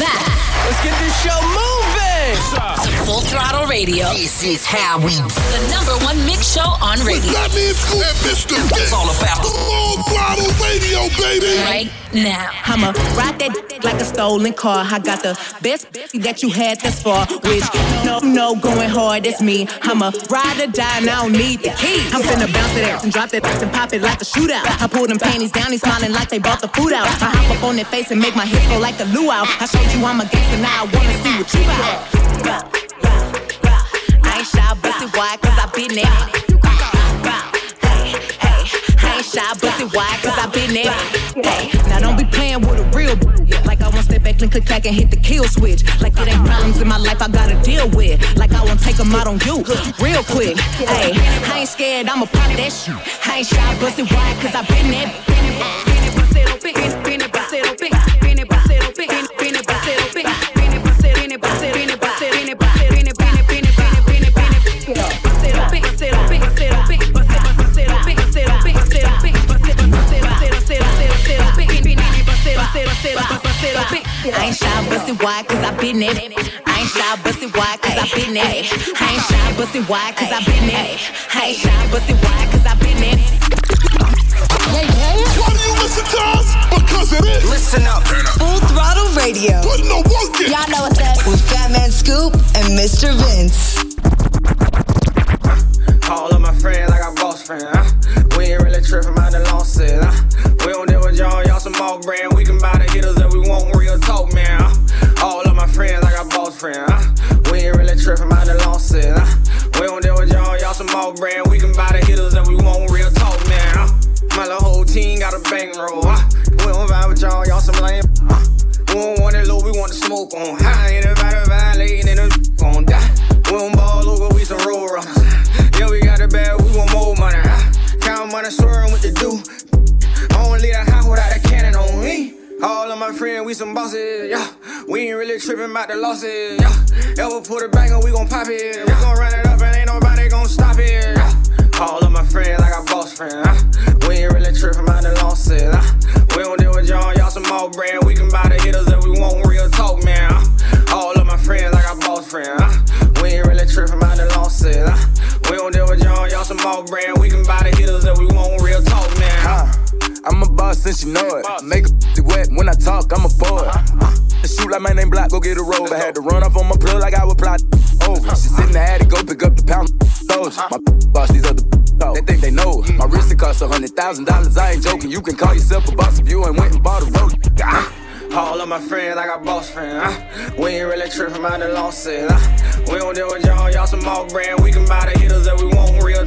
back. Let's get this show moving. To Full Throttle Radio. This is how we The number one mix show on radio. That means Mr. It's all about the Full Throttle Radio, baby. Right now. I'ma ride that like a stolen car. I got the best that you had thus far, which no, no, going hard, it's me. I'ma ride or die, and I don't need the key. I'm finna bounce it out and drop that ass and pop it like a shootout. I pull them panties down, he's smiling like they brought the food out. I hop up on their face and make my hips go like a luau. I showed you I'm a gangster, now I wanna see what you got. I ain't shy, bust it wide, cause I been there. Shy, bust it wide, cause I been there. Hey, now don't be playing with a real b- like I want step back and click clack and hit the kill switch. Like it ain't problems in my life I gotta deal with. Like I won't take them out on you real quick. Hey, I ain't scared, I'ma pop that shit. I ain't shy, bust it wide, cause I been there. Been it, bust it open, been it, bust it open, been it, bust I ain't shy, bust it wide, cause I been there. I ain't shy, bust it wide, cause I been there. I ain't shy, bust it wide, cause I been there. I ain't shy, bust it wide, cause I been there. Why do you listen to us? Because it is. Listen up. Full Throttle Radio. Putting the work in. Y'all know what's up. With Fat Man Scoop and Mr. Vince. Ever put a bang on, we gon' pop it. We gon' run it up and ain't nobody gon' stop it. All of my friends, I got boss friends, huh? We ain't really tripping about the losses? We don't deal with y'all, y'all some more brand. We can buy the hitters that we want real talk, man. All of my friends, I got boss friends, huh? We ain't really tripping about the losses? We don't deal with y'all, y'all some more brand. We can buy the hitters that we want real talk, man. Huh? I'm a boss since you know it. Make a wet when I talk, I'm a poet. Uh, shoot like my name block, go get a robe. I had to run off on my thousand dollars. I ain't joking. You can call yourself a boss if you ain't went and bought a road. Uh. All of my friends, I got boss friends. Huh? We ain't really tripping about the losses. Huh? We don't deal with y'all, y'all some more brand. We can buy the hitters that we want real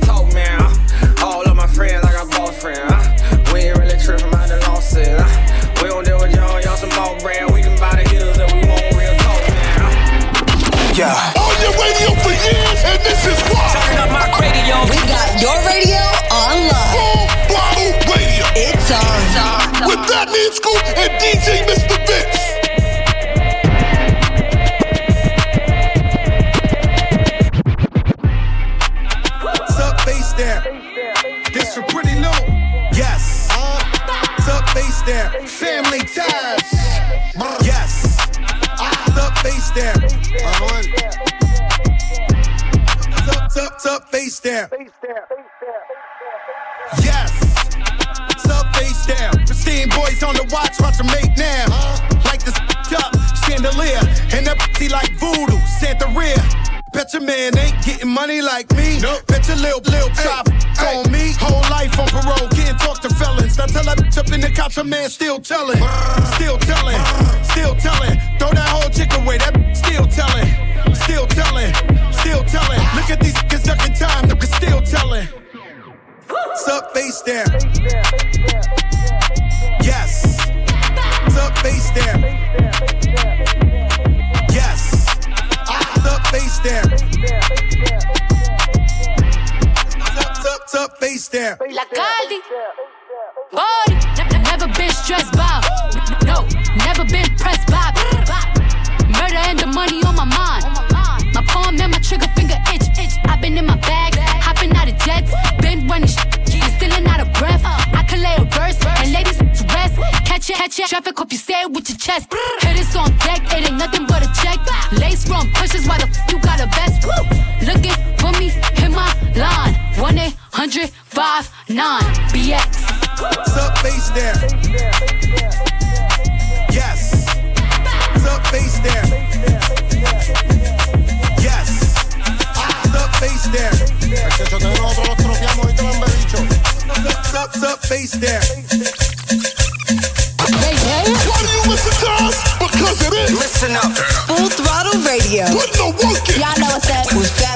cops, a man still telling. Still telling, still telling. stressed by. No, never been pressed by. Murder and the money on my mind. My palm and my trigger finger itch. I've been in my bag, hopping out of jets, been running sh- and still out of breath. I can lay a verse and ladies to rest. Catch it, catch it. Traffic, hope you say it with your chest. Hit this on deck, it ain't nothing but a check. Lace from pushes, why the f- you got a vest? Woo! 100, 5, 9, BX. Sup, face there. Yes. What's up, face there. Yes. Sup, face there. Perché yo te robo, face there. Why do you listen to us? Because it is. Listen up. Full throttle radio. Put the work in. Y'all know what's up. Who's that?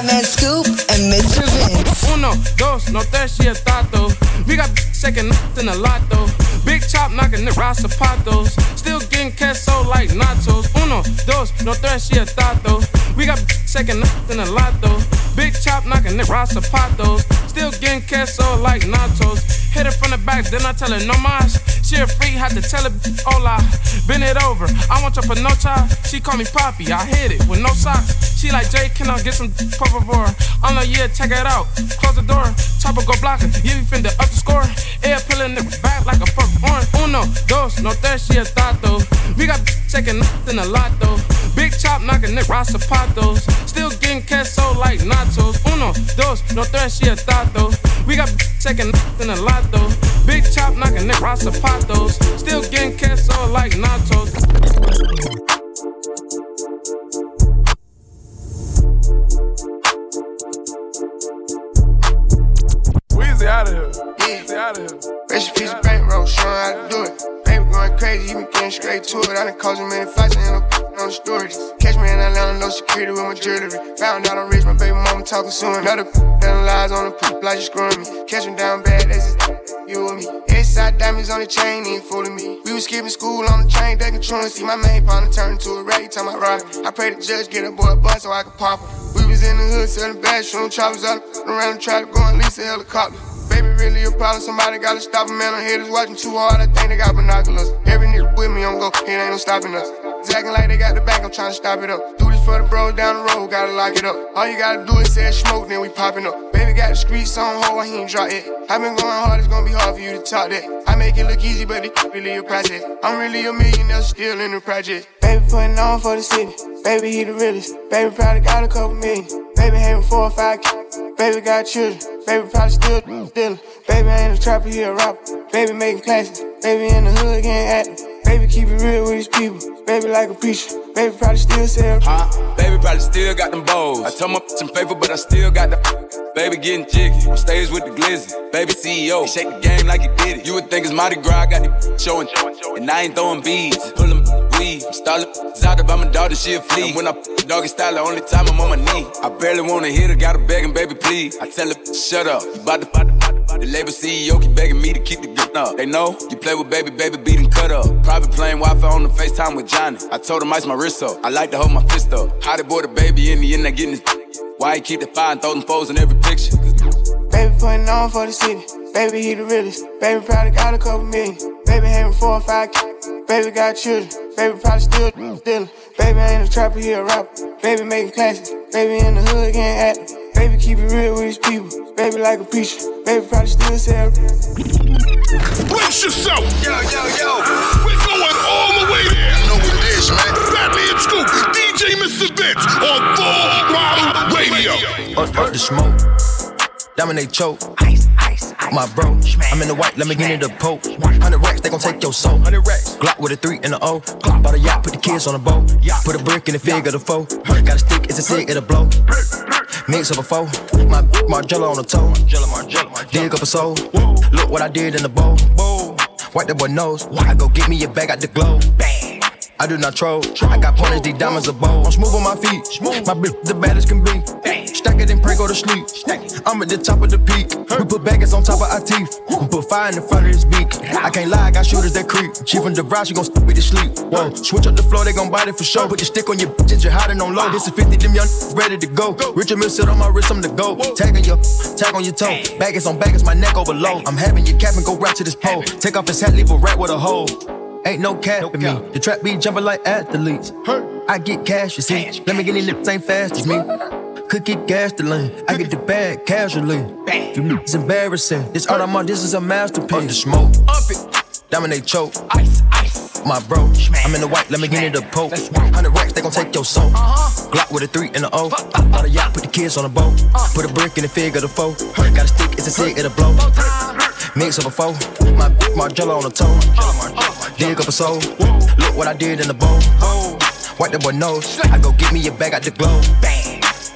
Uno, dos, no tres, she a tato. We got second in a lot though. Big chop knocking the zapatos. Still getting queso like nachos. Uno, dos, no tres, she a tato. We got second in a lot though. Big chop knocking the zapatos. Still getting queso like nachos. Hit her from the back, then I tell her no mas. She a freak, had to tell her hola. Bend it over, I want your panocha. She call me Poppy, I hit it with no socks. She like Jay, can I get some por favor? I'm like, yeah, check it out. Close the door, chopper go block her. Yeah, we finna up the score. Air pulling the back like a fuck orange. Uno, dos, no tres, she a tato. We got second in a lot though. Big chop knocking Nick the zapatos. Still getting queso like nachos. Uno, dos, no tres, she a tato. We got second in a lot though. Big chop knocking Nick the zapatos. Still getting queso like nachos. Weezy out of here. Weezy out of here. Rest in peace, bankroll, showing how to do it. Baby going crazy, he been getting straight to it. I done caused him many fights, I no up on the stories. Catch me in Atlanta, no security with my jewelry. Found out I'm rich, my baby mama talking soon. Another telling lies on the poop like you screwing me. Catch him down bad, that's just you and me. Inside diamonds on the chain, ain't fooling me. We was skipping school on the train, they controlling. See my main partner turn into a rag, time I ride. I pray the judge get a boy a bus so I can pop him. We was in the hood selling bad, shooting choppers out around and try to go and lease a helicopter. Baby, really a problem. Somebody gotta stop him, man. I'm haters watching too hard. I think they got binoculars. Every nigga with me on go, it ain't no stopping us. It's acting like they got the bank, I'm trying to stop it up. Do this for the bros down the road, gotta lock it up. All you gotta do is say smoke, then we popping up. Baby got the streets on hold, he ain't drop it. i been going hard, it's gonna be hard for you to talk that. I make it look easy, but it really a process. I'm really a millionaire, still in the project. Baby putting on for the city. Baby, he the realest. Baby probably got a couple million. Baby having four or five kids. Baby got children. Baby probably still dealing. Baby ain't a trapper, he a rapper. Baby making classes. Baby in the hood getting active. Baby keep it real with his people. Baby like a preacher. Baby probably still sell. Huh? Baby probably still got them bows. I told my I'm faithful, but I still got the. Baby getting jiggy. On stage with the glizzy. Baby CEO. Shake the game like he did it. You would think it's Mardi Gras. I got the showing. And I ain't throwing beads. Weed. Starlin' out if I'm a daughter, she a flea. And when I f- doggy style, the only time I'm on my knee. I barely wanna hit her, gotta begging, baby, please. I tell her, shut up. You bout to fight the the label CEO keep begging me to keep the gun up. They know you play with baby, baby, beating cut up. Private plane, Wi Fi on the FaceTime with Johnny. I told him ice my wrist up. I like to hold my fist up. How they boy the baby in the end, they getting his. Why he keep the fire and throw them foes in every picture? Baby putting on for the city. Baby, he the realest. Baby probably got a couple million. Baby having four or five kids. Baby got children. Baby probably still dealing. Baby ain't a trapper, he a rapper. Baby making classes. Baby in the hood getting active. Baby keep it real with his people. Baby like a preacher. Baby probably still sell. Brace yourself. Yo, yo, yo. We're going all the way there. You know what it is, man. Fatman Scoop, DJ Mr. Vince on Full Throttle Radio. Up, up the smoke. Dominate choke. Ice, ice, ice. My bro, I'm in the white, let me get in the poke. 100 racks, they gon' take your soul. 100 racks. Glock with a 3 and a O. Glock bought a yacht, put the kids on a boat. Put a brick in the fig of the foe. Got a stick, it's a cig, it'll blow. Mix of a foe. My Margiela on the toe. Dig up a soul. Look what I did in the bowl. Wipe that boy nose. I go get me a bag out the globe. I do not troll. I got pointers, these diamonds a bowl. I'm smooth on my feet. My bitch the baddest can be. Stack it and pray, go to sleep. I'm at the top of the peak. We put baggers on top of our teeth. We put fire in the front of his beak. I can't lie, I got shooters that creep. Chief and DeVry, she gon' stick me to sleep. Whoa, switch up the floor, they gon' bite it for sure. Put your stick on your bitch, you're hiding on low. This is 50, them young ready to go. Richard Mille sit on my wrist, I'm the go. Tag on your, tag on your toe. Baggers on baggers, my neck over low. I'm having your cap and go right to this pole. Take off his hat, leave a rat with a hole. Ain't no cap in me. The trap be jumping like athletes. Hurt. I get cash, you see. Let me get in lips ain't fast as me. Could get gas to lean. I get the bag casually. You niggas embarrassing. This art I'm on, this is a masterpiece. Up the smoke. Up it. Dominate choke. Ice, ice. My bro, I'm in the white, let me get in the poke. 100 racks, they gon' take your soul. Glock with a 3 and a O. Bought a yacht, put the kids on a boat. Put a brick in the fig of the foe. Got a stick, it's a cig, it'll blow. Mix up a foe. My Margiela on the toe. Dig up a soul. Look what I did in the bowl. Wipe the boy nose. I go get me a bag out the globe.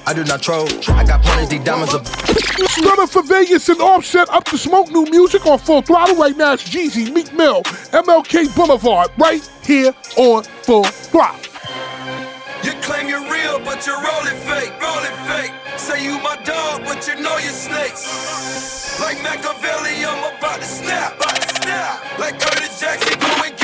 I do not troll. I got plenty of these diamonds of. Stunna 4 Vegas and Offset up to smoke new music on full throttle right now. It's Jeezy, Meek Mill, MLK Boulevard, right here on full throttle. You claim you're real, but you're rolling fake, rolling fake. Say you my dog, but you know you're snakes. Like Machiavelli, I'm about to snap, about to snap. Like Curtis Jackson, go and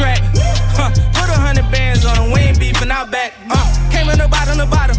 strapped. Huh, put a hundred bands on them, we ain't beefing out back. Uh, came in the bottom, the bottom.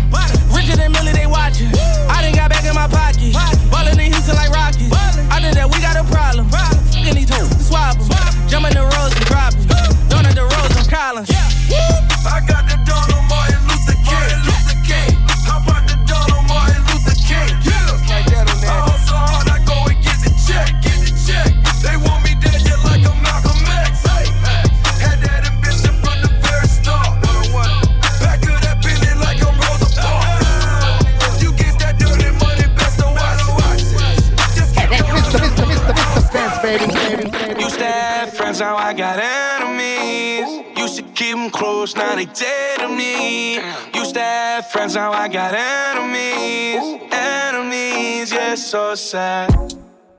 Friends, now I got enemies. Enemies, yeah, so sad.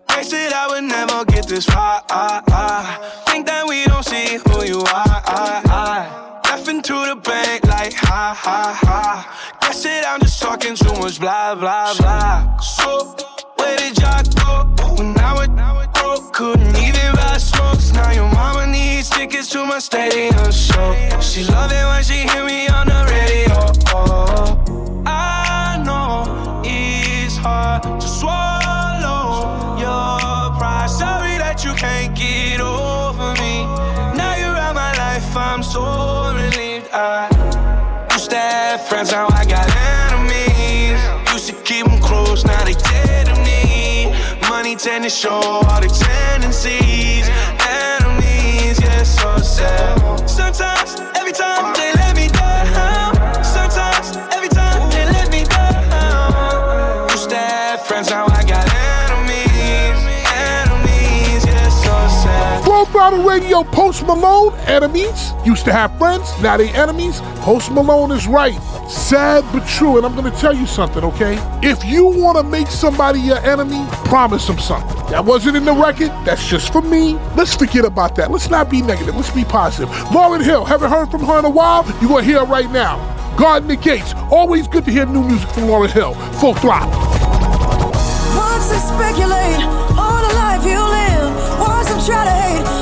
They said I would never get this far. Think that we don't see who you are. Left into the bank like ha ha ha. Guess that I'm just talking too much blah blah blah. So where did y'all go when I was broke? Couldn't even buy smokes. Now your mama needs tickets to my stadium show. She love it when she hear me So relieved. I used to have friends, now I got enemies. Used to keep them close, now they dead to me. Money tend to show all the tendencies. Enemies, yeah, so sad. Sometimes, every time they Radio, Post Malone, enemies. Used to have friends, now they enemies. Post Malone is right. Sad but true, and I'm gonna tell you something, okay? If you wanna make somebody your enemy, promise them something. That wasn't in the record, that's just for me. Let's forget about that. Let's not be negative, let's be positive. Lauryn Hill, haven't heard from her in a while? You're gonna hear her right now. Guarding the Gates, always good to hear new music from Lauryn Hill. Full throttle. Watch them speculate all the life you live. Try to hate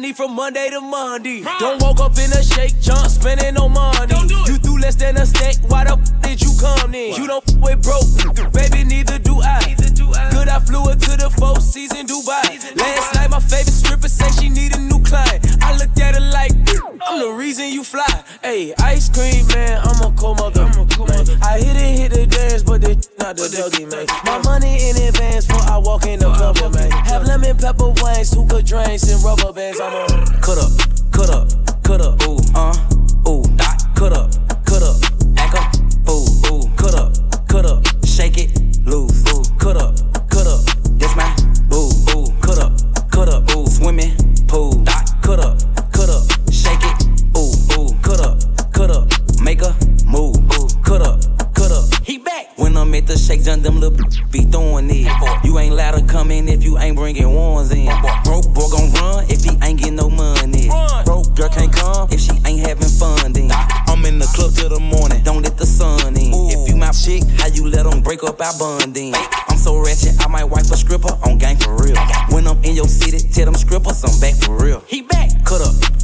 need from Monday to Monday. Huh. Don't woke up in a shake, jump, spending no money. Do you do less than a steak, why the f- did you? come then. You don't f with broke, baby, neither do I. Good, I flew her to the four season Dubai. Last night, my favorite stripper said she need a new client. I looked at her like, I'm the reason you fly. Hey, ice cream, man, I'm a cool mother. I'm a cool mother. I hit it, hit the dance, but this not the doggy, man. My money in advance for I walk in the club, man. Have lemon pepper wings, hookah drinks, and rubber bands. I'm a cut up, cut up, cut up, ooh, uh, ooh, cut up them little be throwing it. You ain't allowed to come in if you ain't bringing ones in. Broke boy gon' run if he ain't getting no money. Broke girl can't come if she ain't having fun then. I'm in the club till the morning, don't let the sun in. If you my chick, how you let them break up our bond then? I'm so ratchet, I might wipe a stripper on gang for real. When I'm in your city, tell them strippers I'm back for real. He back, cut up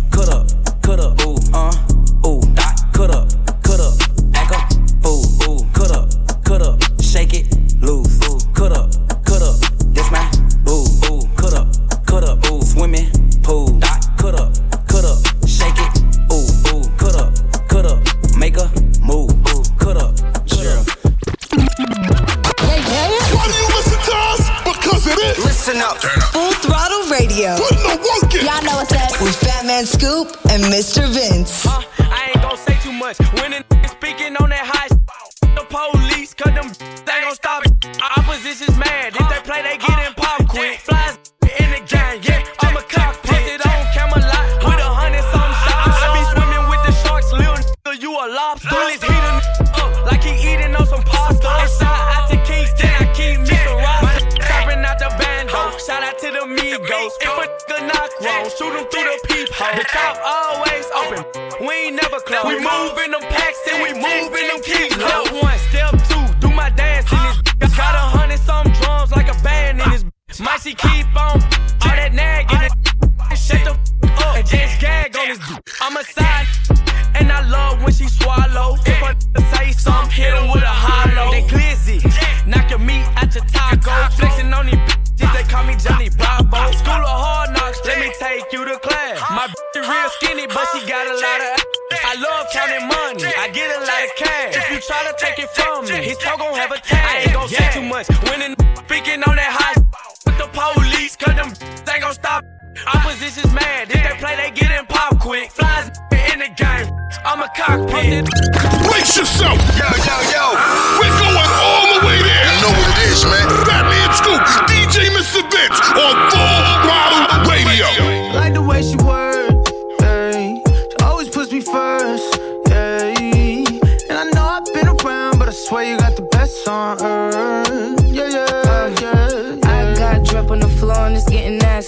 I love counting money. I get a lot of cash. If you try to take it from me, his talk gon' have a tag. I ain't gon' say too much. When a speaking on that high with the police, cause them ain't gon' stop. Opposition's mad. If they play, they get in pop quick. Flies in the game. I'm a cockpit. Brace yourself. Yo, yo, yo. We're going all the way there. You know what it is, man. Fatman Scoop, DJ Mr. Vince on Full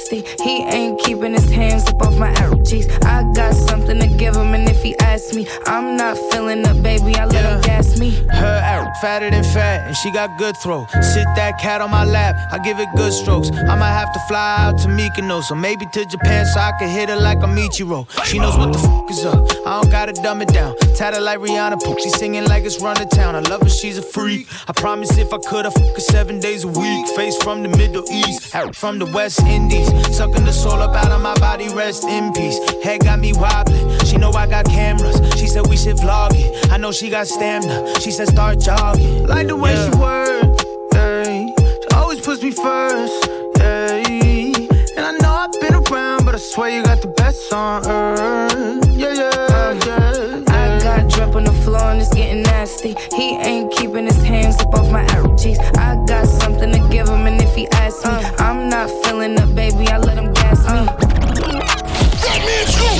He ain't keeping his hands up off my arrow cheeks. I got something to give him, and if he asks me, I'm not feeling up, baby. I let him gas me. Her arrow fatter than fat, and she got good throw. Sit that cat on my lap, I give it good strokes. I might have to fly out to Mykonos, or maybe to Japan so I can hit her like a Michiro. She knows what the fuck is up. I don't gotta dumb it down. Tatted like Rihanna, poop. She singing like it's run to town. I love her, she's a freak. I promise if I could, I fuck her seven days a week. Face from the Middle East, arrow from the West Indies. Sucking the soul up out of my body, rest in peace. Head got me wobbling. She know I got cameras. She said we should vlog it. I know she got stamina. She said start jogging. Like the way she work, hey. She always puts me first, hey. And I know I've been around, but I swear you got the best on earth. Yeah, yeah, yeah. I got drip on the floor and it's getting nasty. He ain't keeping his hands up off my arrow cheeks. I got something to give him, and if he asks me, uh. I'm not feeling up, baby. I let him gas me. Uh. Fatman Scoop,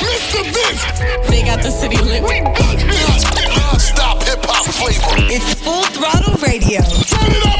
Mr. Vince. They got the city lit. Non-stop hip hop flavor. It's Full Throttle Radio. Turn it up right now.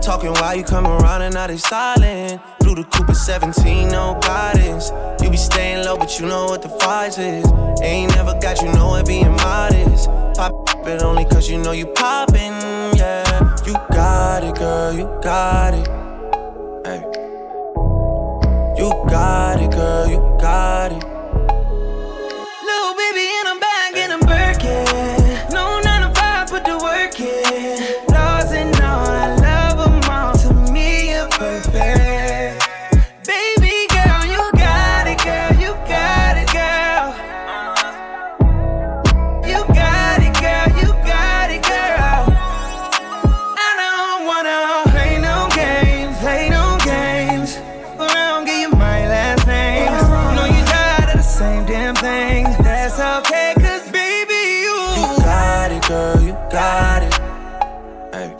Talking while you come around and now they silent. Flew the Cooper 17, no guidance. You be staying low, but you know what the price is. Ain't never got you know it being modest. Pop it only cause you know you poppin', yeah. You got it, girl, you got it. Hey. You got it, girl, you got it. Got it. Hey.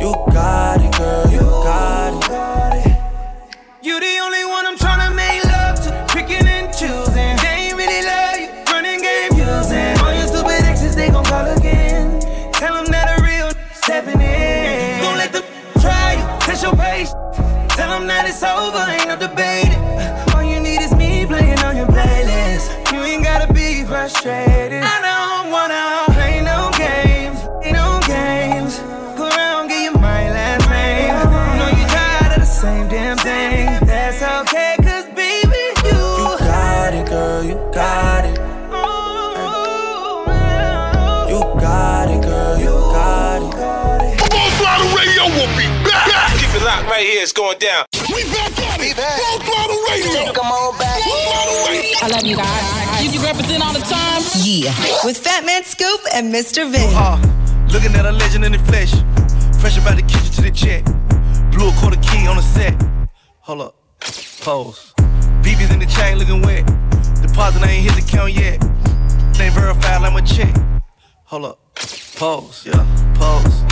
You got it, girl, you got it. You the only one I'm tryna make love to, picking and choosing. They ain't really love you, running game using. All your stupid exes, they gon' call again. Tell them that a real stepping in. Don't let them try you, test your patience. Tell them that it's over, ain't no debating. All you need is me playing on your playlist. You ain't gotta be frustrated. It's going down. We back at it. Full Throttle Radio. Come on back. I love you guys. You, you represent all the time? Yeah. With Fat Man Scoop and Mr. Vin. Uh, looking at a legend in the flesh. Fresh about the kitchen to the check. Blew a quarter key on the set. Hold up. Pose. BB's in the chain looking wet. Deposit I ain't hit the count yet. Ain't verified like my check. Hold up. Pose. Yeah. Pose.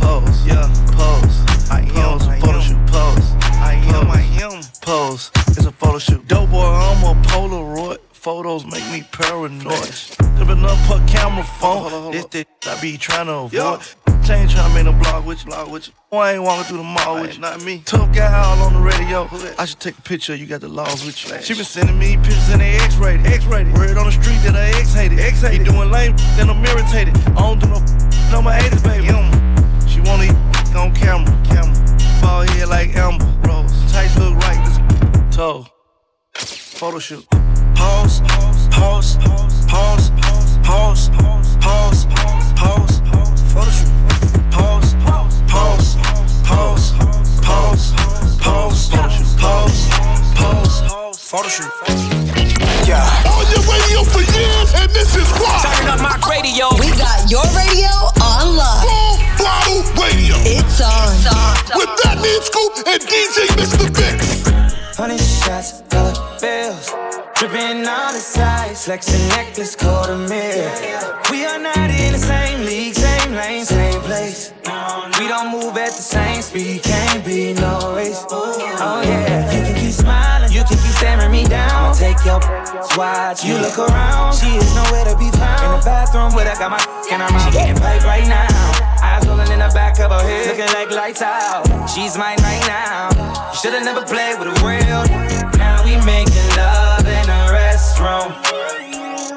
Pose. Yeah. Pose. I am. Photo shoot. Pose. It's a photo shoot. Dope boy, I'm a Polaroid. Photos make me paranoid. Living up her camera phone. This the I be trying to avoid. I ain't tryna make no blog with you, blog with you. Boy, I ain't walking through the mall with you, not me. Tough guy all on the radio. I should take a picture. You got the laws with you. She been sending me pictures in the X-rated. X-rated. Word on the street that I X-hated. X-hated. He doing lame, then I'm irritated. I don't do no no my 80s, baby. She wanna eat on camera. Camera. Ball head like Amber. Rose. Tight look right. This toe. Photo shoot. Pause. Pause. Pause. Pause. Pause. Pause. Pause. Photo shoot. Pause. Pause. Pause. Pause. Pause. Pause. Photo shoot. Pause. Pause. Photo shoot. Yeah. On your radio for years, and this is why. Turn up my radio. We got your radio on lock. Full throttle radio. It's on. With Fatman Scoop and DJ Mr. Bix. Hundred shots, dollar bills. Dripping on the sides, flexing necklace, a mirror. We are not in the same league, same lane, same place. We don't move at the same speed, can't be no your watch, you look around. She is nowhere to be found. In the bathroom where I got my and I'm She getting paid right now. Eyes rolling in the back of her head, looking like lights out. She's mine right now. You should've never played with a real. Now we making love in a restroom.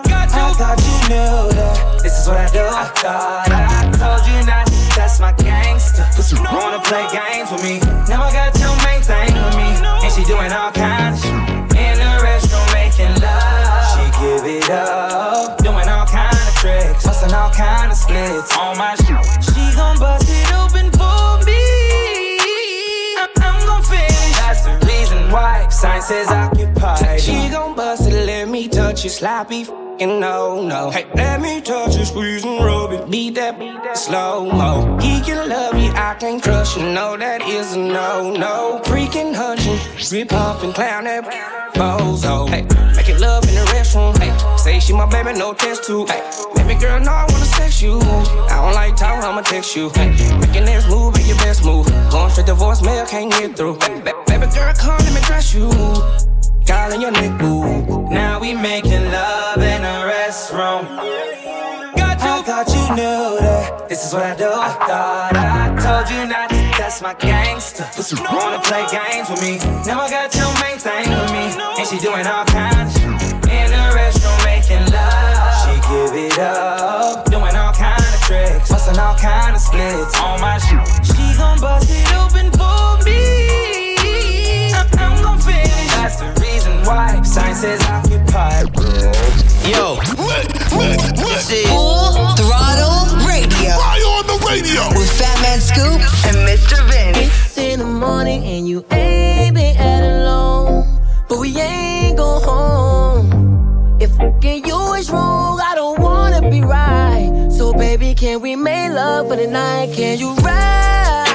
Got you. I thought you knew that. This is what I do. I thought I told you not to test my gangster. Wanna play games with me? Now I got your main thing with me, and she doing all kinds says occupied. She gon' bust it, let me touch you, sloppy. fucking No, no. Hey, let me touch you, squeeze and rub it. Beat that, beat that slow mo. He can love you, I can't crush you. No, that is a no, no. Freaking hunching, rip up and clown that bozo. Hey, make it love in the restroom. Hey, say she my baby, no test too. Hey, me girl know I wanna sex you. I don't like talk, I'ma text you. Hey, making this move be your best move. Going straight to voicemail, can't get through. Ba- baby girl, come let me dress you. Calling your neck, boo. Now we making love in a restroom. Got you. I thought you knew that. This is what I do. I thought I told you not to test my gangster. Wanna play games with me? Now I got your main thing with me, and she doing all kinds in a restroom making love. She give it up, doing all kinds of tricks, busting all kind of splits on my shit. She gon' bust it open for me. That's the reason why science is occupied. Yo, this is Full Throttle Radio. Fire on the radio. With Fat Man Scoop and Mr. Vince. It's in the morning and you ain't been at alone, but we ain't go home. If fucking you is wrong, I don't wanna be right. So baby, can we make love for the night? Can you ride,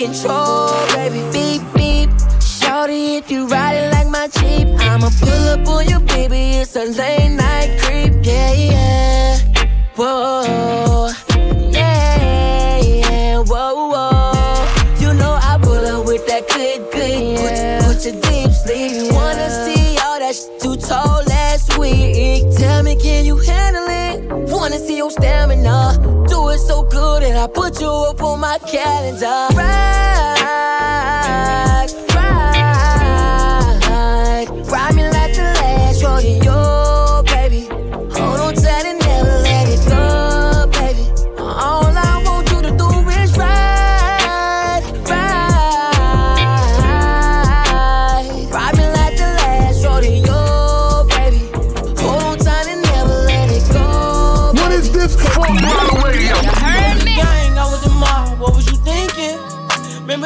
control, baby. Beep beep, shawty, if you ride it like my Jeep, I'ma pull up on you, baby. It's a late night creep, yeah yeah. Whoa, I put you up on my calendar. Ride,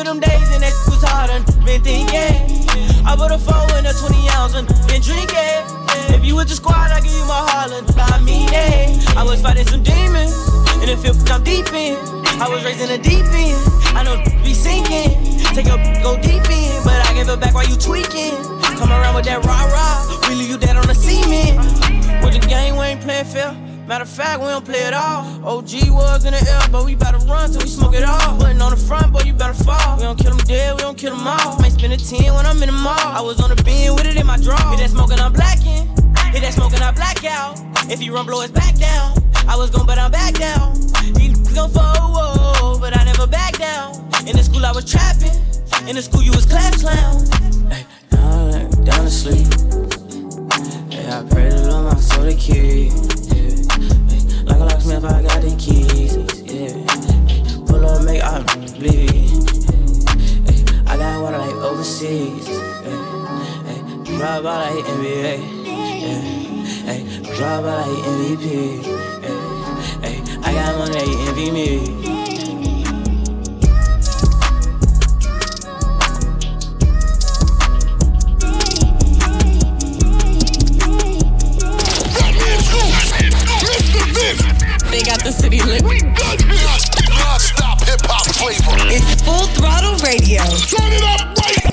Them days and that was hard and been thinking. I put a four in a 20 ounce and been drinking. If you with the squad, I give you my Harlan. I mean it. I was fighting some demons in the field, I'm deep in. I was raising in the deep end. I know be sinking. Take a go deep in, but I give it back while you you tweaking. Come around with that rah rah, we leave you dead on the cement. With the game, we ain't playing fair. Matter of fact, we don't play at all. OG was in the air, but we better run till we smoke it all. Putting on the front, boy, you better fall. We don't kill them dead, we don't kill them all. Might spend a 10 when I'm in the mall. I was on the beam with it in my draw. Hit that smoking, I'm blacking. Hit that smoking, I black out. If he run, blow his back down. I was gon' but I'm back down. He gon' fall, but I never back down. In the school, I was trapping. In the school, you was class clown. Hey, down, down to sleep. Hey, I pray to Lord my soul to keep. Yeah. Like a locksmith, I got the keys. Yeah. Pull up, make I bleed. I got water like overseas. Hey, Drop out like NBA. Yeah. Drop out like MVP. Hey, I got money, they envy me. They got the city lit. We got this non-stop hip hop flavor. It's full throttle radio. Turn it up right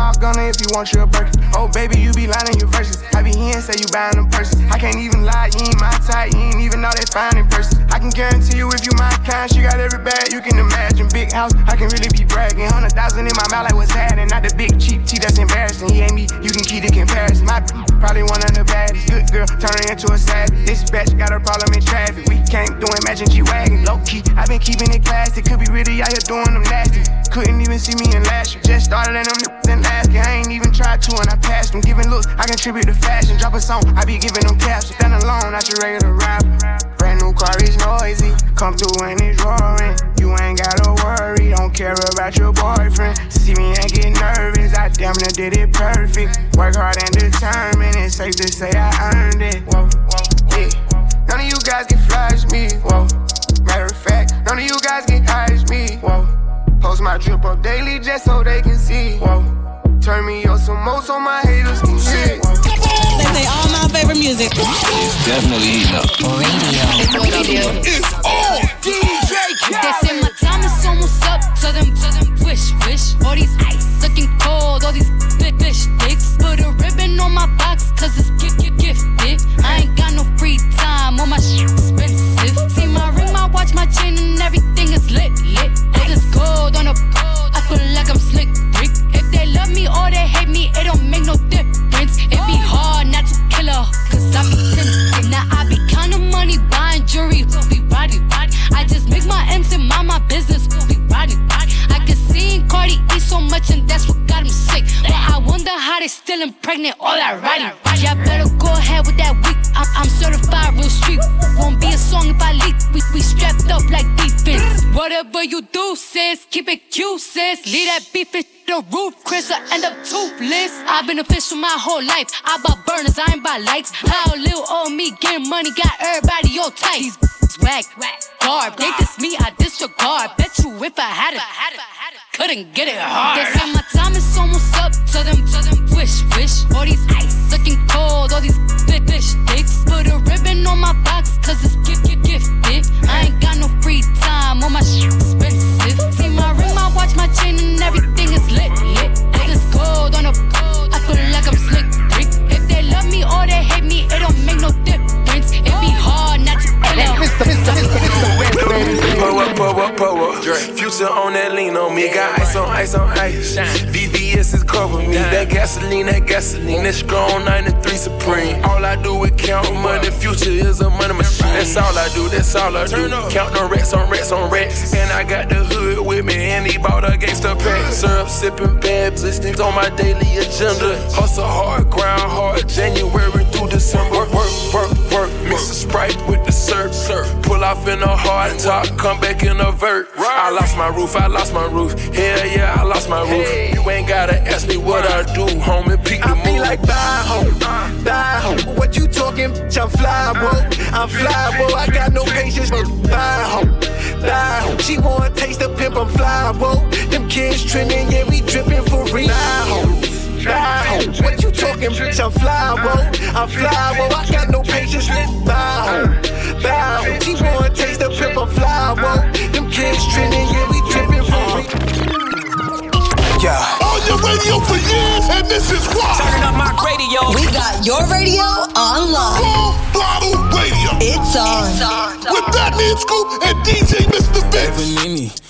Call gunner if you want your burger. Oh, baby, you be lying your verses. I be here and say you buying them purses. I can't even lie, you ain't my type. You ain't even know they fine in person. I can guarantee you if you my kind, she got every bag you can imagine. Big house, I can really be bragging. Hundred thousand in my mouth, like what's happening. Not the big cheap tea that's embarrassing. He ain't me, you can keep the comparison. My probably one of the baddest. Good girl, turn into a savage. This bitch got a problem in traffic. We can't do imagine G wagon. Low key, I been keeping it classy. Could be really out here doing them nasty. Couldn't even see me in last year. Just started in them niggas year. I ain't even tried to and I passed them. Giving looks, I contribute to fashion. Drop a song, I be giving them caps. Stand alone, not your regular rapper. Brand new car is noisy. Come through and it's roaring. You ain't gotta worry, don't care about your boyfriend. See me and get nervous, I damn near did it perfect. Work hard and determined, it's safe to say I earned it. Whoa, whoa, yeah. None of you guys can flash me, whoa. Matter of fact, none of you guys can hide me, whoa. Post my drip up daily just so they can see, whoa. Turn me up some more so my haters can see. They play all my favorite music. It's definitely heating up. Radio. It's all DJ They say my time is almost up. Tell them, tell them, wish, wish. All these ice looking cold. All these big fish dicks. Put a ribbon on my box, cause it's gift, gift, gifted. I ain't got no free time. All my shit expensive. See my ring, my watch, my chain, and everything life. I bought burners, I ain't buy lights. How little old me getting money got everybody all tight. These whack, garb. They diss me, I disregard. Bet you if I had it, couldn't get it hard. They say my time is almost up. Tell them, tell them, wish, wish. All these ice looking up, pull up. Future on that lean on me. Got ice on ice on ice. VVS is cover me. That gasoline, that gasoline. That strong 93 Supreme. All I do is count money. Future is a money machine. That's all I do, that's all I do. Count no racks on racks on racks. And I got the hood with me. And he bought a gangster pack. Syrup sipping bad blitzes on my daily agenda. Hustle hard, grind hard. January through December. Work, work, work. Mix a Sprite with the surf, surf. Pull off in a hard top, come back in a vert. I lost my roof, I lost my roof. Hell yeah, I lost my roof. You ain't gotta ask me what I do, homie. Peek the I be move. like, bye, ho, bye, ho. What you talking, bitch? I'm fly, bro. I'm fly, bro. I got no patience, but bye, ho, bye, ho. She wanna taste the pimp, I'm fly, bro. Them kids trimming, yeah, we dripping for real. Bye, ho, bye, ho. What you talking, bitch? I'm fly, bro. I'm fly, bro. I got no patience, bye, ho, bye. She wanna taste the pimp, I'm fly, bro. Them kids trimming, yeah, we dripping for real. Yeah. On your radio for years, and this is why. Turning up my radio. We got your radio on lock. Full throttle radio. It's on. It's on. With Fatman Scoop and DJ Mr. Vince.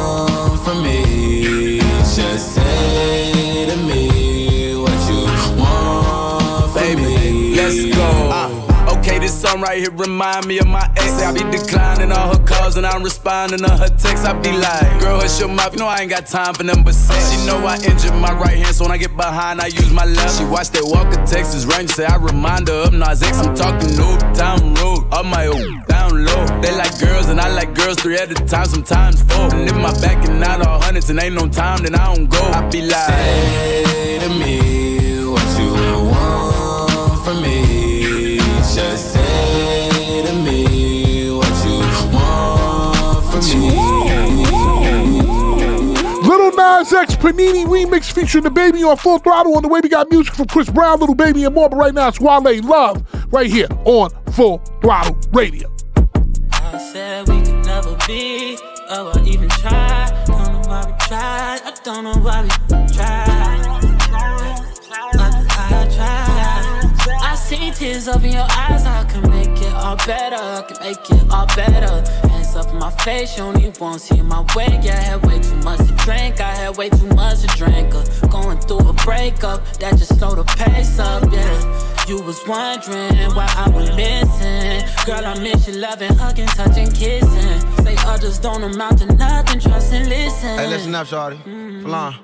Let's go. Uh, okay, this song right here remind me of my ex. I be declining all her calls and I'm responding to her texts. I be like, girl, hush your mouth. You know I ain't got time for but sex. She know I injured my right hand, so when I get behind, I use my left. She watch that Walker Texas Ranger, say I remind her of Nas X. I'm talking no town road, up my old down low. They like girls and I like girls three at a time, sometimes four. And if my back and out all hundreds and ain't no time, then I don't go. I be like, Say to me Just say to me what you want from me. Lil Nas X Panini remix featuring the baby on full throttle. On the way, we got music from Chris Brown, Lil Baby, and more. But right now, it's Wale Love right here on Full Throttle Radio. I said we could never be. Oh, I even tried. Don't know why we tried. I don't know why we tried. Tears up in your eyes. I can make it all better. I can make it all better. Hands up in my face. You only won't see my way. Yeah, I had way too much to drink. I had way too much to drink. Uh, going through a breakup that just slowed the pace up. Yeah. You was wondering why I would listen. Girl, I miss you loving, hugging, touching, kissing. Say others don't amount to nothing, trust and listen. Hey, listen up, shorty. Flan.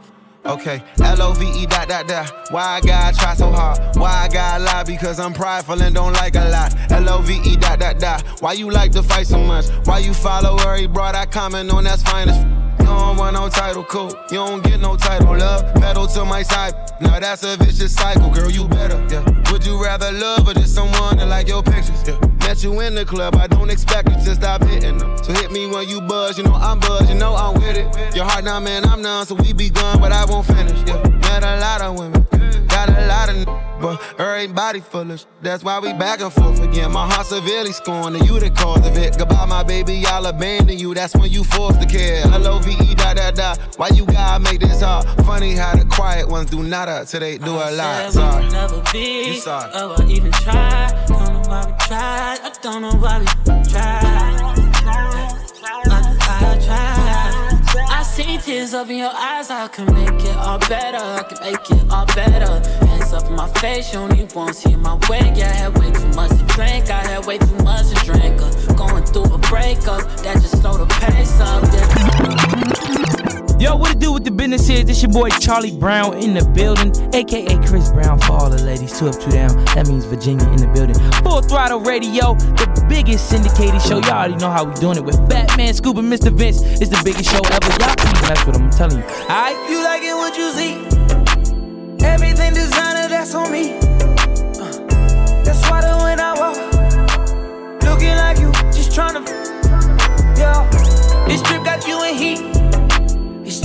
Okay, L-O-V-E dot dot dot. Why I gotta try so hard? Why I gotta lie? Because I'm prideful and don't like a lot. L-O-V-E dot dot dot. Why you like to fight so much? Why you follow every broad I comment on? That's fine as you don't want no title, cool. You don't get no title, love. Pedal to my side. Now that's a vicious cycle, girl. You better, yeah. Would you rather love or just someone that like your pictures? Yeah. Met you in the club, I don't expect you to stop hitting them. So hit me when you buzz, you know I'm buzz, you know I'm with it. Your heart now, man, I'm none, so we be gone, but I won't finish. Yeah. Met a lot of women, got a lot of n- but everybody foolish. That's why we back and forth again. My heart severely scorned, and you the cause of it. Goodbye, my baby, I'll abandon you. That's when you forced to care. L-O-V-E, da da da. Why you gotta make this hard? Funny how the quiet ones do nada till they do a lot. We Sorry. never be. You sorry. Oh, I even tried. Don't know why we tried. I don't know why we tried. I See tears up in your eyes. I can make it all better. I can make it all better. Hands up in my face. You only won't see my way. Yeah, I had way too much to drink. I had way too much to drink. Uh, going through a breakup that just slowed the pace up. Yeah. Yo, what it do with the business is? This your boy Charlie Brown in the building, aka Chris Brown for all the ladies. Two up, two down. That means Virginia in the building. Full throttle radio, the biggest syndicated show. Y'all already know how we doing it with Fatman, and Mr. Vince. It's the biggest show ever. Y'all that's what I'm telling you. Alright? You like it what you see. Everything designer, that's on me. Uh, that's why the when I walk, looking like you, just tryna. Yeah, this trip got you in heat.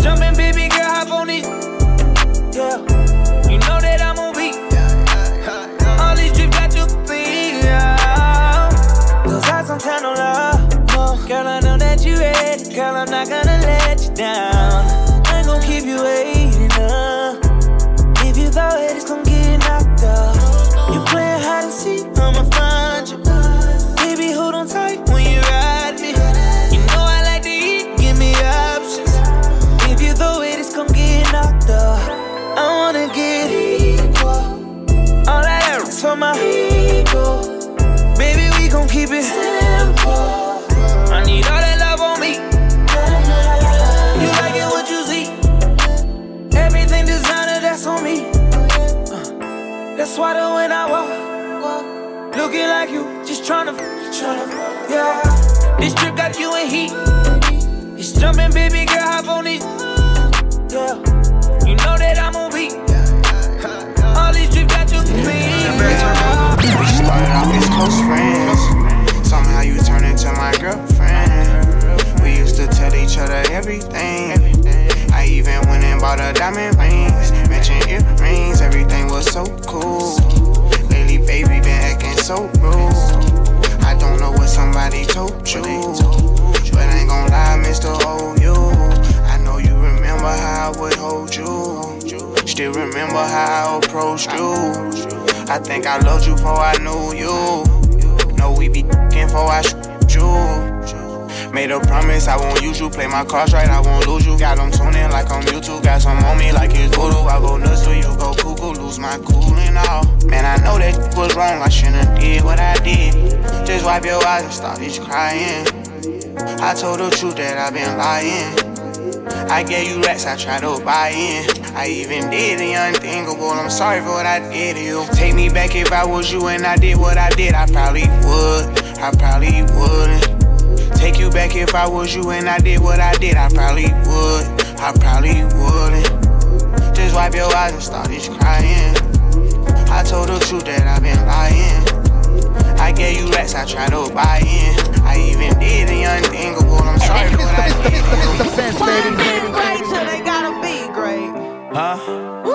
Jumping, baby girl, hop on it. when I walk. Looking like you, just yeah. This trip got you in heat. It's jumping, baby girl, hop on it, yeah. You know that I'm on beat. All these drip got you We started off as close friends. Somehow you turned into my girlfriend. We used to tell each other everything. I even went and bought a diamond ring earrings, everything was so cool. Lately, baby, been acting so rude. I don't know what somebody told you, but I ain't gon' lie, Mr. OU. I know you remember how I would hold you. Still remember how I approached you. I think I loved you before I knew you. Know we be before I shoot you. Made a promise I won't use you. Play my cards right, I won't lose you. Got them tuning like on YouTube. Got some on me like it's voodoo. I go nuts till you go cuckoo. Lose my cool and all. Man, I know that was wrong. I shouldn't did what I did. Just wipe your eyes and stop each crying. I told the truth that I've been lying. I gave you racks, I tried to buy in. I even did the unthinkable. I'm sorry for what I did to you. Take me back if I was you and I did what I did. I probably would. I probably wouldn't. Take you back if I was you and I did what I did. I probably would. I probably wouldn't. Just wipe your eyes and start each crying. I told the truth that I've been lying. I gave you racks, I tried to buy in. I even did the unthinkable. I'm sorry for what I did. Why men great till they gotta be great? Huh? Woo.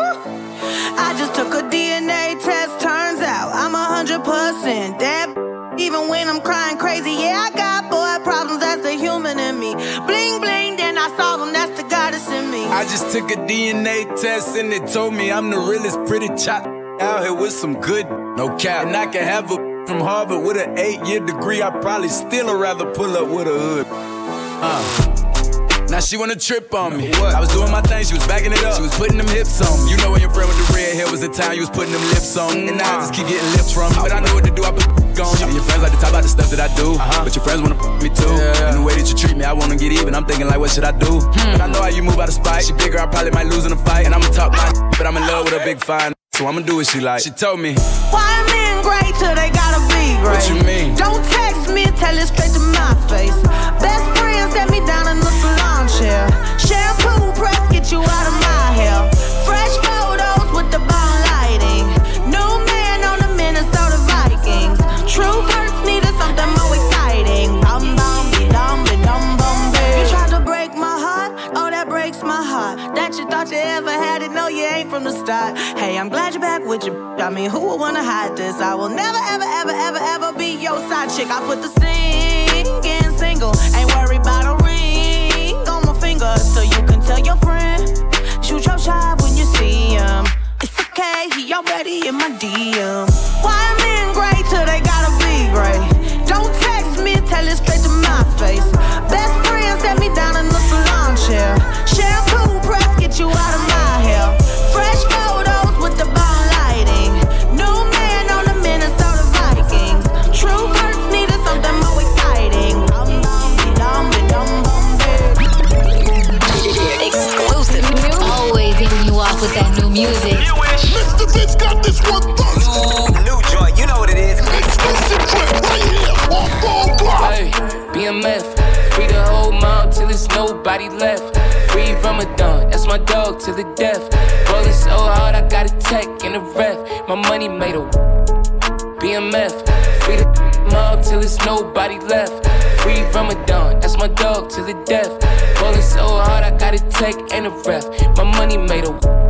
I just took a DNA test. Turns out I'm a hundred percent that. Even when I'm crying crazy, yeah, I I just took a DNA test and it told me I'm the realest pretty chop out here with some good, no cap. And I can have a from Harvard with an eight year degree. I probably still rather pull up with a hood. Uh. Now she wanna trip on me. What? I was doing my thing, she was backing it up. She was putting them hips on me. You know when your friend with the red hair was in town, you was putting them lips on. And now I just keep getting lips from me. But I know what to do, I put on you. And your friends like to talk about the stuff that I do. But thinking like, what should I do? But I know how you move out of spite. She bigger, I probably might lose in a fight. And I'ma talk my but I'm in love with a big fine. So I'ma do what she like. She told me, Why men great till they gotta be great? What you mean? Don't text me, tell it straight to my face. Best friend set me down in the salon chair. Shampoo press, get you out of my hair. From the start. Hey, I'm glad you're back with your. I mean, who would wanna hide this? I will never ever ever ever ever be your side chick. I put the singing single, ain't worried about a ring on my finger, so you can tell your friend. Shoot your shot when you see him. It's okay, he already in my DM. Why with that new music. Mr. Vince got this one first. New joint, you know what it is. Exclusive clip right here on Full Block. Hey, BMF, free the whole mount till there's nobody left. Free Ramadan, that's my dog to the death. Rolling so hard, I got a tech in a ref. My money made a BMF, free the mob till there's nobody left. Free Ramadan, that's my dog to the death. Rolling so hard, I got a tech and a ref. My money made a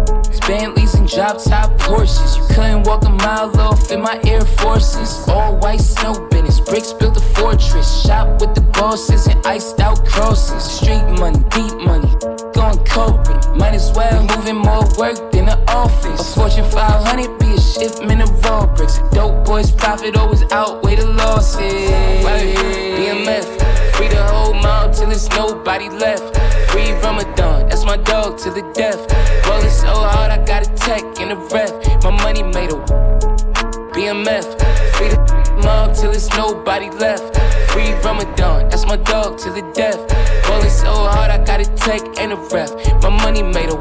Bentleys and drop top Porsches. You couldn't walk a mile off in my Air Forces. All white snow business, bricks built a fortress. Shop with the bosses and iced out crosses. Street money, deep money, going corporate. Might as well moving more work than the office. A Fortune 500 be a shipment of raw bricks. Dope boys profit always outweigh the losses. BMF, free the whole mile till there's nobody left. Free Ramadan, that's my dog to the death. Rolling so hard, I got a tech in the ref. My money made a BMF, free the mob till there's nobody left. Free Ramadan, that's my dog to the death. Rolling so hard, I got a tech and a ref. My money made a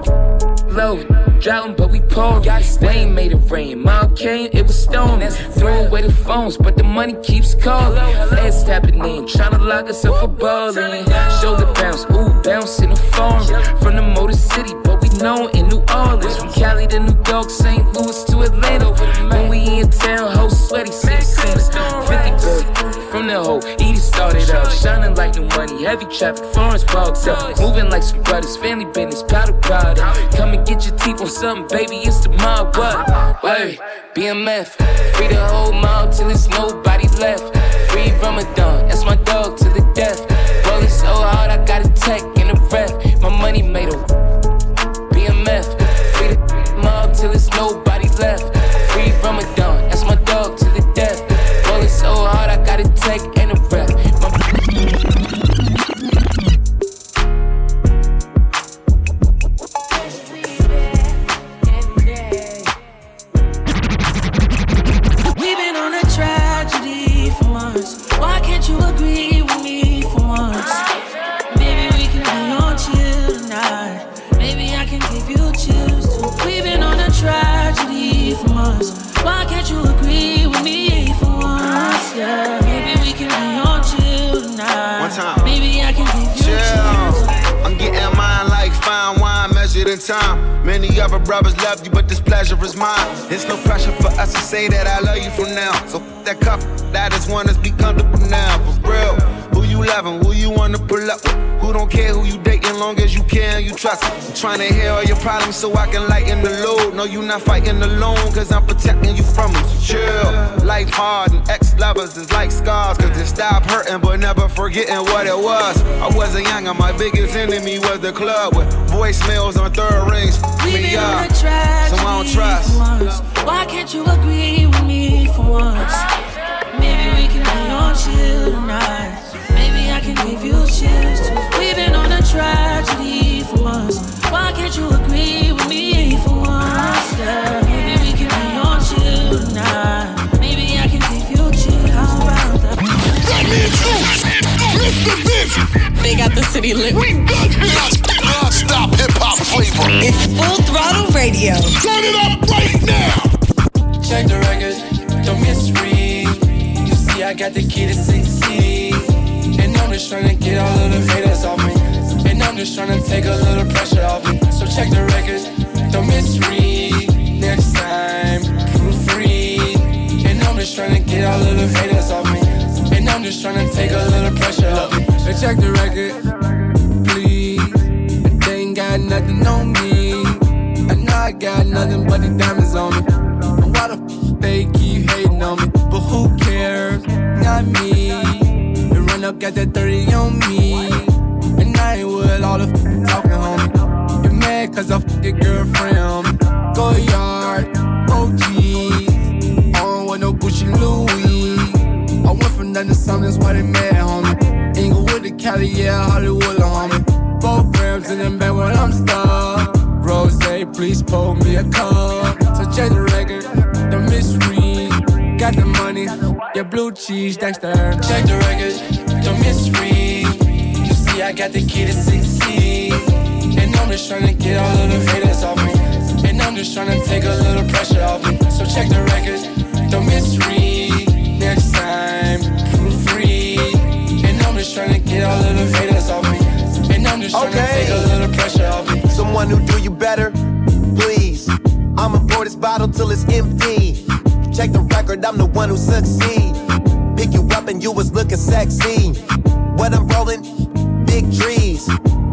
low. Droughtin', but we pouring. Wayne made it rain. Mom came, it was storming. Threw away the phones, but the money keeps calling. Feds tapping in, tryna lock us up for ballin'. Shoulder bounce, ooh, bounce in the farm. From the Motor City, but we known in New Orleans. From Cali to New York, St. Louis to Atlanta. When we in town, hoes sweaty, six cents. 50 good from the hoe. Edie started out, shining like new money. heavy traffic, Florence walks up. Moving like some brothers, family business, powder powder. Come and get your teeth on something, baby, it's the mob, what? Wait, BMF, free the whole mob till it's nobody left. Free Ramadan, that's my dog to the death. Rolling so hard, I got a tech in the ref. My money made a brothers love you, but this pleasure is mine. It's no pressure for us to say that I love you from now. So that cup, that is one that's be comfortable now. Loving, who you wanna pull up with? Who don't care who you dating, long as you care and you trust. I'm trying to hear all your problems so I can lighten the load. No, you not fighting alone, cause I'm protecting you from them. So chill. Life hard and ex lovers is like scars, cause they stop hurting but never forgetting what it was. I wasn't young and my biggest enemy was the club with voicemails on third rings. We've Me up. So I don't trust. They got the city lit. We got non-stop hip hop flavor. It's Full Throttle Radio. Turn it up right now. Check the record, don't misread. You see, I got the key to succeed. And I'm just trying to get all of the haters off me. And I'm just trying to take a little pressure off me. So check the record, don't misread. Next time, proofread. And I'm just trying to get all of the haters off me. And I'm just trying to take a little pressure off me. So check the record, please. They ain't got nothing on me. I know I got nothing but the diamonds on me. And why the f they keep hating on me? But who cares? Not me. The run up got that 30 on me. And I ain't with all the f talking, homie. You mad cause I f your girlfriend, homie. Go yard, OG. I don't want no Gucci Louis. I went from nothing to something, that's why they mad, homie. Inglewood to Cali, yeah, Hollywood, homie. When I'm stuck. Rose, please pour me a cup. So check the record, the mystery. Got the money, yeah, blue cheese, Dexter. Check the record, don't misread. You see, I got the key to succeed. And I'm just trying to get all of the haters off me. And I'm just trying to take a little pressure off me. So check the record, don't misread. Next time, proofread. And I'm just trying to get all of the. And I'm trying to take a little pressure off me. Someone who do you better, please. I'ma pour this bottle till it's empty. Check the record, I'm the one who succeed. Pick you up and you was looking sexy. What I'm rolling, big trees.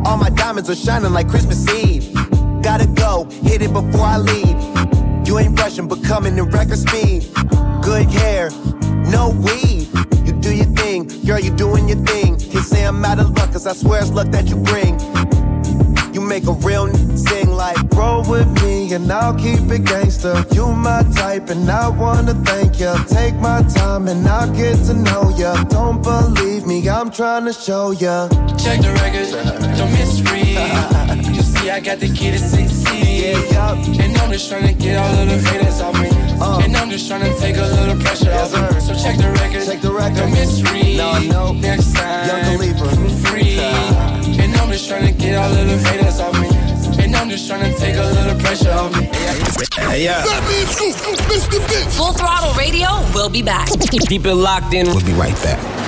All my diamonds are shining like Christmas Eve. Gotta go, hit it before I leave. You ain't rushing, but coming in record speed. Good hair, no weave. You do your thing, girl, you doing your thing. I'm out of luck, cause I swear it's luck that you bring. You make a real n- sing like Roll with me and I'll keep it gangster You my type and I wanna thank ya Take my time and I'll get to know ya Don't believe me, I'm trying to show ya Check the record, don't misread. You see, I got the key to succeed. And I'm just trying to get all of the haters off me. Uh. And I'm just trying to take a little pressure off me. So check the record, check the record. don't misread. No, know. Next time, Young Khalifa. free. And just trying to get all of the haters off me. And I'm just trying to take a little pressure off me. Yeah. Fatman Scoop, Mr. Vince. Full Throttle Radio we'll be back. Keep it locked in. We'll be right back.